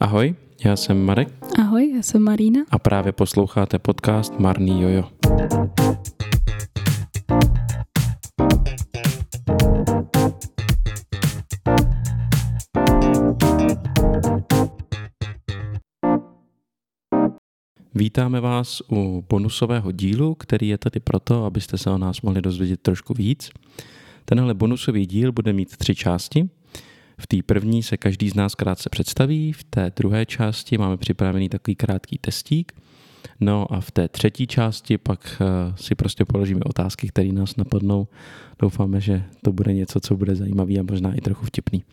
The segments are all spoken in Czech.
Ahoj, já jsem Marek Ahoj, já jsem Marína. a právě posloucháte podcast Marný Jojo. Vítáme vás u bonusového dílu, který je tady proto, abyste se o nás mohli dozvědět trošku víc. Tenhle bonusový díl bude mít tři části. V té první se každý z nás krátce představí, v té druhé části máme připravený takový krátký testík, no a v té třetí části pak eh, si prostě položíme otázky, které nás napadnou. Doufáme, že to bude něco, co bude zajímavý a možná i trochu vtipný.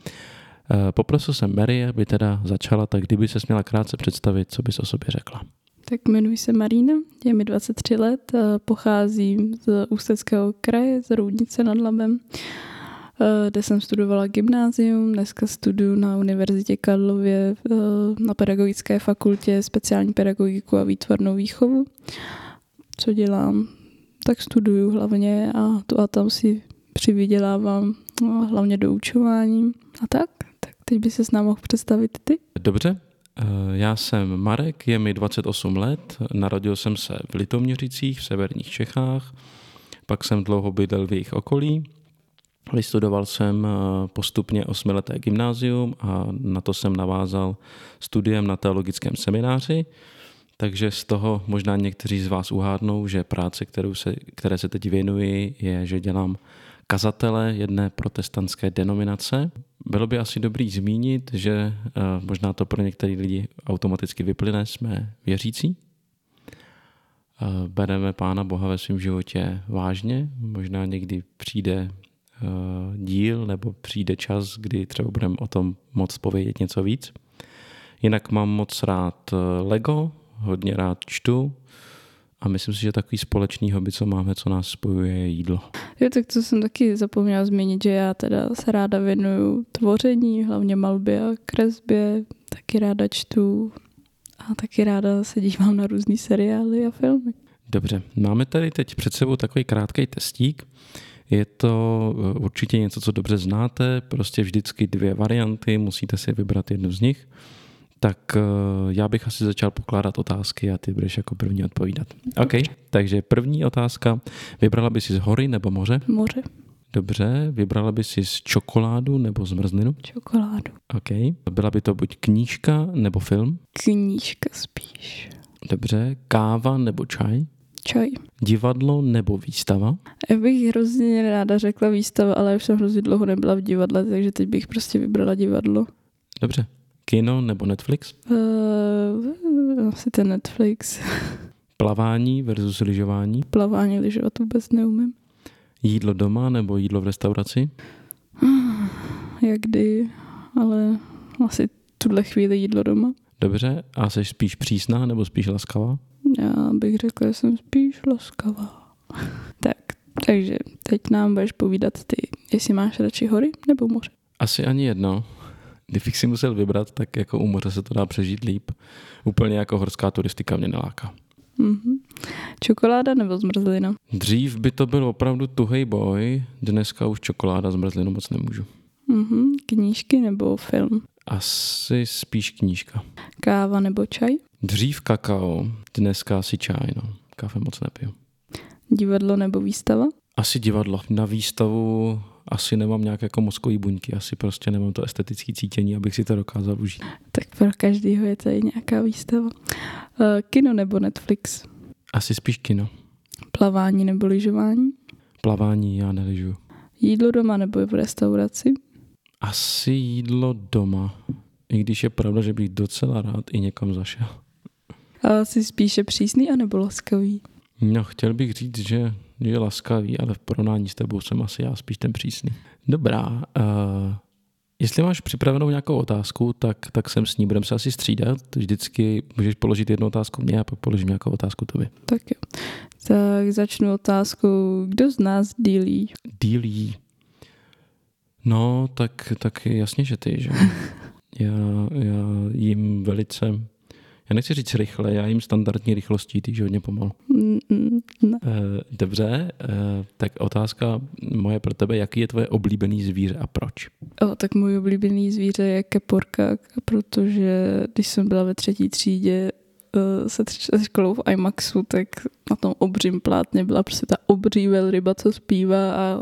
Eh, Poprosil jsem Mary, aby teda začala, tak kdyby se směla krátce představit, co bys o sobě řekla. Tak jmenuji se Marína, je mi 23 let, a pocházím z Ústeckého kraje, z Roudnice nad Labem, eh, kde jsem studovala gymnázium, dneska studuju na Univerzitě Karlově eh, na pedagogické fakultě speciální pedagogiku a výtvarnou výchovu. Co dělám? Tak studuju hlavně a tu a tam si přivydělávám no, hlavně doučováním a tak. Tak teď by se s námi mohl představit ty. Dobře, eh, já jsem Marek, je mi 28 let, narodil jsem se v Litoměřicích v severních Čechách, pak jsem dlouho bydlel v jejich okolí, vystudoval jsem eh, postupně osmileté gymnázium a na to jsem navázal studiem na teologickém semináři, takže z toho možná někteří z vás uhádnou, že práce, kterou se, které se teď věnuji, je, že dělám kazatele jedné protestantské denominace. Bylo by asi dobrý zmínit, že eh, možná to pro některé lidi automaticky vyplyne, jsme věřící. Eh, Bereme Pána Boha ve svém životě vážně. Možná někdy přijde díl nebo přijde čas, kdy třeba budeme o tom moc povědět něco víc. Jinak mám moc rád Lego, hodně rád čtu a myslím si, že takový společný hobby, co máme, co nás spojuje, je jídlo. Jo, tak to jsem taky zapomněla zmínit, že já teda se ráda věnuju tvoření, hlavně malbě a kresbě, taky ráda čtu a taky ráda se dívám na různé seriály a filmy. Dobře, máme tady teď před sebou takový krátký testík. Je to eh, určitě něco, co dobře znáte, prostě vždycky dvě varianty, musíte si vybrat jednu z nich. Tak eh, já bych asi začal pokládat otázky a ty budeš jako první odpovídat. OK, takže první otázka. Vybrala by si z hory nebo moře? Moře, Dobře, vybrala by si z čokoládu nebo zmrzlinu? čokoládu, OK. Byla by to buď knížka nebo film? knížka spíš, Dobře, káva nebo čaj? Čaj. Divadlo nebo výstava? Já bych hrozně ráda řekla výstava, ale už jsem hrozně dlouho nebyla v divadle, takže teď bych prostě vybrala divadlo. Dobře. Kino nebo Netflix? Uh, asi ten Netflix. Plavání versus lyžování? Plavání lyžovat vůbec neumím. Jídlo doma nebo jídlo v restauraci? Jak kdy, ale asi tuhle chvíli jídlo doma. Dobře. A jsi spíš přísná nebo spíš laskavá? Já bych řekla, že jsem spíš laskavá. tak, takže teď nám budeš povídat ty, jestli máš radši hory nebo moře. Asi ani jedno. Kdybych si musel vybrat, tak jako u moře se to dá přežít líp. Úplně jako horská turistika mě neláká. Mhm. Čokoláda nebo zmrzlina? Dřív by to byl opravdu tuhej boj, dneska už čokoláda zmrzlinu moc nemůžu. Mhm. Knížky nebo film? Asi spíš knížka. Káva nebo čaj? Dřív kakao, dneska asi čaj, no. Kafe moc nepiju. Divadlo nebo výstava? Asi divadlo. Na výstavu asi nemám nějaké jako mozkový buňky, asi prostě nemám to estetické cítění, abych si to dokázal užít. Tak pro každého je tady nějaká výstava. Uh, kino nebo Netflix? Asi spíš kino. Plavání nebo lyžování? Plavání já neližu. Jídlo doma nebo v restauraci? Asi jídlo doma. I když je pravda, že bych docela rád i někam zašel. A jsi spíše přísný anebo laskavý? No, chtěl bych říct, že, je laskavý, ale v porovnání s tebou jsem asi já spíš ten přísný. Dobrá. Uh, jestli máš připravenou nějakou otázku, tak, tak sem s ní budeme se asi střídat. Vždycky můžeš položit jednu otázku mě a pak položím nějakou otázku tobě. Tak jo. Tak začnu otázkou, kdo z nás dílí? Dílí. No, tak, tak jasně, že ty, že? Já, já jim velice Já nechci říct rychle, já jim standardní rychlostí, ty hodně pomalu. Eh, Dobře, eh, tak otázka moje pro tebe, jaký je tvoje oblíbený zvíře a proč? O, tak můj oblíbený zvíře je keporka, protože když jsem byla ve třetí třídě eh, se, tři- školou v IMAXu, tak na tom obřím plátně byla prostě ta obří velryba, co zpívá a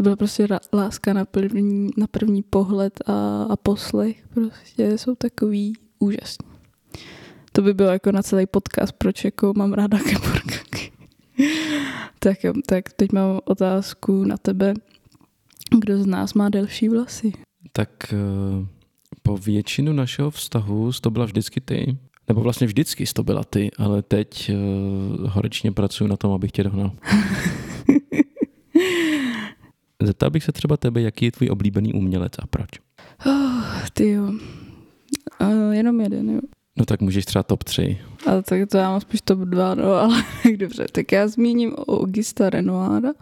to byla prostě láska na první, na první pohled a, a poslech. Prostě jsou takový úžasní. To by bylo jako na celý podcast, proč jako mám ráda keporka. tak jo, tak teď mám otázku na tebe. Kdo z nás má delší vlasy? Tak eh, po většinu našeho vztahu to byla vždycky ty, nebo vlastně vždycky to byla ty, ale teď uh, horečně pracuji na tom, abych tě dohnal. Zeptal bych se třeba tebe, jaký je tvůj oblíbený umělec a proč? Oh, ty jo. Uh, jenom jeden, jo. No tak můžeš třeba top 3. Ale tak to já mám spíš top 2, no, ale dobře. Tak já zmíním Augusta Renoira,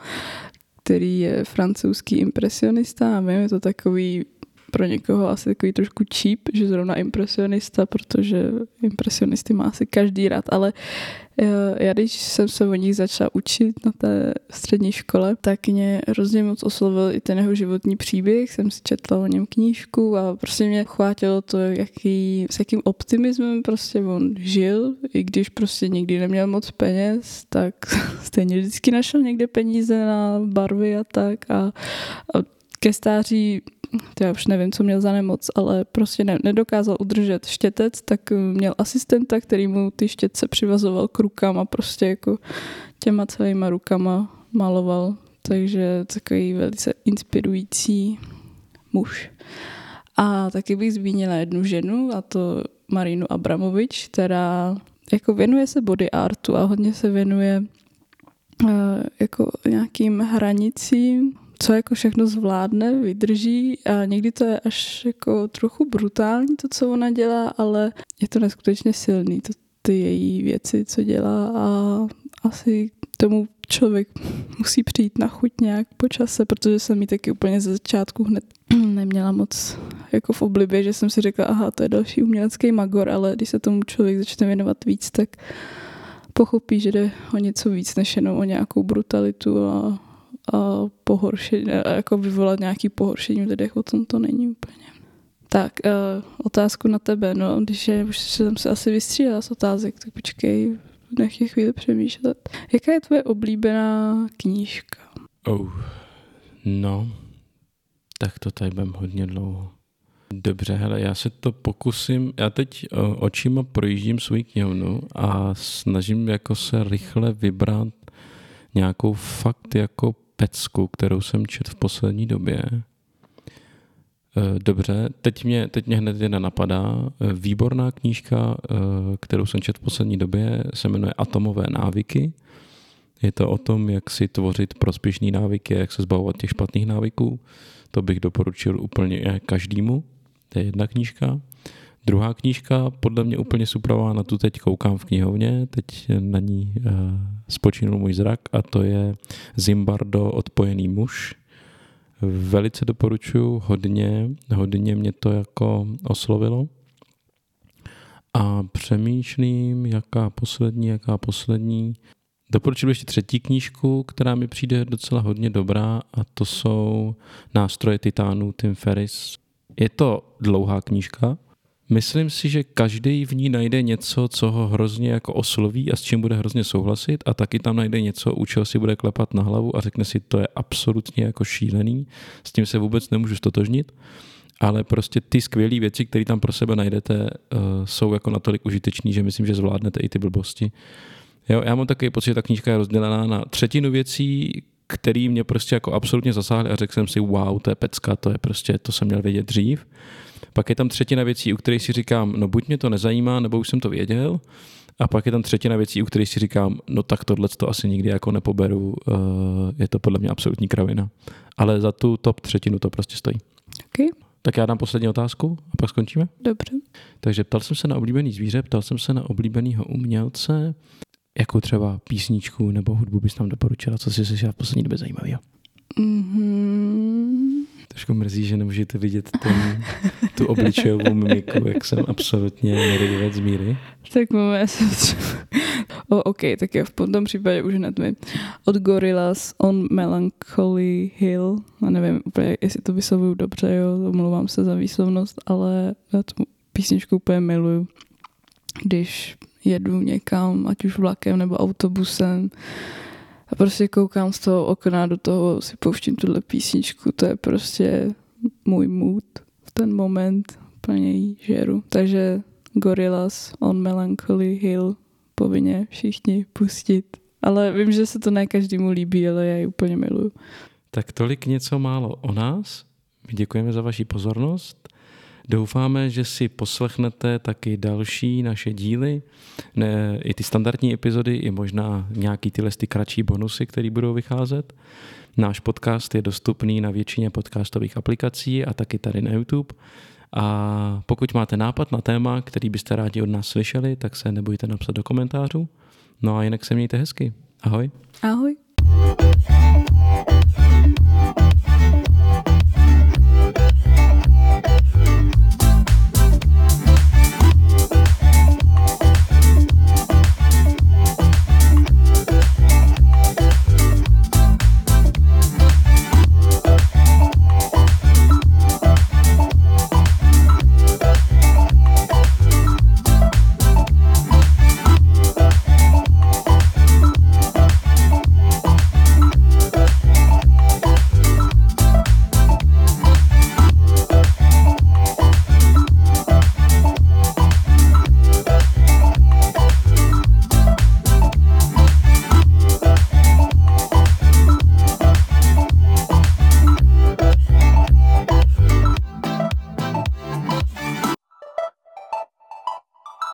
který je francouzský impresionista a vím, je to takový pro někoho asi takový trošku cheap, že zrovna impresionista, protože impresionisty má asi každý rád, ale eh, já když jsem se o nich začala učit na té střední škole, tak mě hrozně moc oslovil i ten jeho životní příběh, jsem si četla o něm knížku a prostě mě chvátilo to, jaký, s jakým optimismem prostě on žil, i když prostě nikdy neměl moc peněz, tak stejně vždycky našel někde peníze na barvy a tak. A, a ke stáří to já už nevím, co měl za nemoc, ale prostě ne, nedokázal udržet štětec, tak měl asistenta, který mu ty štětce přivazoval k rukám a prostě jako těma celýma rukama maloval. Takže takový velice inspirující muž. A taky bych zmínila jednu ženu, a to Marinu Abramovič, která jako věnuje se body artu a hodně se věnuje uh, jako nějakým hranicím, co jako všechno zvládne, vydrží a někdy to je až jako trochu brutální to, co ona dělá, ale je to neskutečně silný, to, ty její věci, co dělá a asi tomu člověk musí přijít na chuť nějak po čase, protože jsem jí taky úplně ze začátku hned neměla moc jako v oblibě, že jsem si řekla, aha, to je další umělecký magor, ale když se tomu člověk začne věnovat víc, tak pochopí, že jde o něco víc než jenom o nějakou brutalitu a pohoršení, jako vyvolat nějaký pohoršení v lidech, o tom to není úplně. Tak, uh, otázku na tebe, no, když je, už jsem se asi vystřídala z otázek, tak počkej, nech je chvíli přemýšlet. Jaká je tvoje oblíbená knížka? Oh. No, tak to tady budem hodně dlouho. Dobře, hele, já se to pokusím, já teď uh, očima projíždím svůj knihovnu a snažím jako se rychle vybrat nějakou fakt jako pecku, kterou jsem čet v poslední době. Dobře, teď mě, teď mě hned jedna napadá. Výborná knížka, kterou jsem čet v poslední době, se jmenuje Atomové návyky. Je to o tom, jak si tvořit prospěšný návyky, jak se zbavovat těch špatných návyků. To bych doporučil úplně každému. To je jedna knížka. Druhá knížka, podle mě úplně suprová, na tu teď koukám v knihovně, teď na ní uh, spočinul můj zrak a to je Zimbardo Odpojený muž. Velice doporučuji, hodně, hodně mě to jako oslovilo. A přemýšlím, jaká poslední, jaká poslední. Doporučil ještě třetí knížku, která mi přijde docela hodně dobrá a to jsou Nástroje titánů Tim Ferris. Je to dlouhá knížka, Myslím si, že každý v ní najde něco, co ho hrozně jako osloví a s čím bude hrozně souhlasit a taky tam najde něco, u čeho si bude klepat na hlavu a řekne si, to je absolutně jako šílený, s tím se vůbec nemůžu stotožnit, ale prostě ty skvělé věci, které tam pro sebe najdete, uh, jsou jako natolik užitečný, že myslím, že zvládnete i ty blbosti. Jo, já mám takový pocit, že ta knížka je rozdělená na třetinu věcí, který mě prostě jako absolutně zasáhly a řekl jsem si, wow, to je pecka, to je prostě, to jsem měl vědět dřív. Pak je tam třetina věcí, u kterých si říkám, no buď mě to nezajímá, nebo už jsem to věděl. A pak je tam třetina věcí, u kterých si říkám, no tak tohle to asi nikdy jako nepoberu, uh, je to podle mě absolutní kravina. Ale za tu top třetinu to prostě stojí. Okay. Tak já dám poslední otázku a pak skončíme. Dobře. Takže ptal jsem se na oblíbený zvíře, ptal jsem se na oblíbeného umělce, jakou třeba písničku nebo hudbu bys tam doporučila, co si slyšela v poslední době zajímavého? Mm-hmm. Trošku mrzí, že nemůžete vidět ten, tu obličejovou mimiku, jak jsem absolutně nerivec z míry. Tak máme, já jsem třeba... oh, OK, tak jo, v tom případě už hned mi. Od Gorillaz on Melancholy Hill, a nevím úplně, jestli to vyslovuju dobře, jo, omlouvám se za výslovnost, ale já tu písničku úplně miluju. Když jedu někam, ať už vlakem nebo autobusem, a prostě koukám z toho okna do toho, si pouštím tuhle písničku, to je prostě můj mood v ten moment, plně jí žeru. Takže Gorillaz on Melancholy Hill povinně všichni pustit. Ale vím, že se to ne každému líbí, ale já ji úplně miluju. Tak tolik něco málo o nás. Děkujeme za vaši pozornost. Doufáme, že si poslechnete taky další naše díly, ne, i ty standardní epizody, i možná nějaký tyhle ty kratší bonusy, které budou vycházet. Náš podcast je dostupný na většině podcastových aplikací a taky tady na YouTube. A pokud máte nápad na téma, který byste rádi od nás slyšeli, tak se nebojte napsat do komentářů. No a jinak se mějte hezky. Ahoj. Ahoj.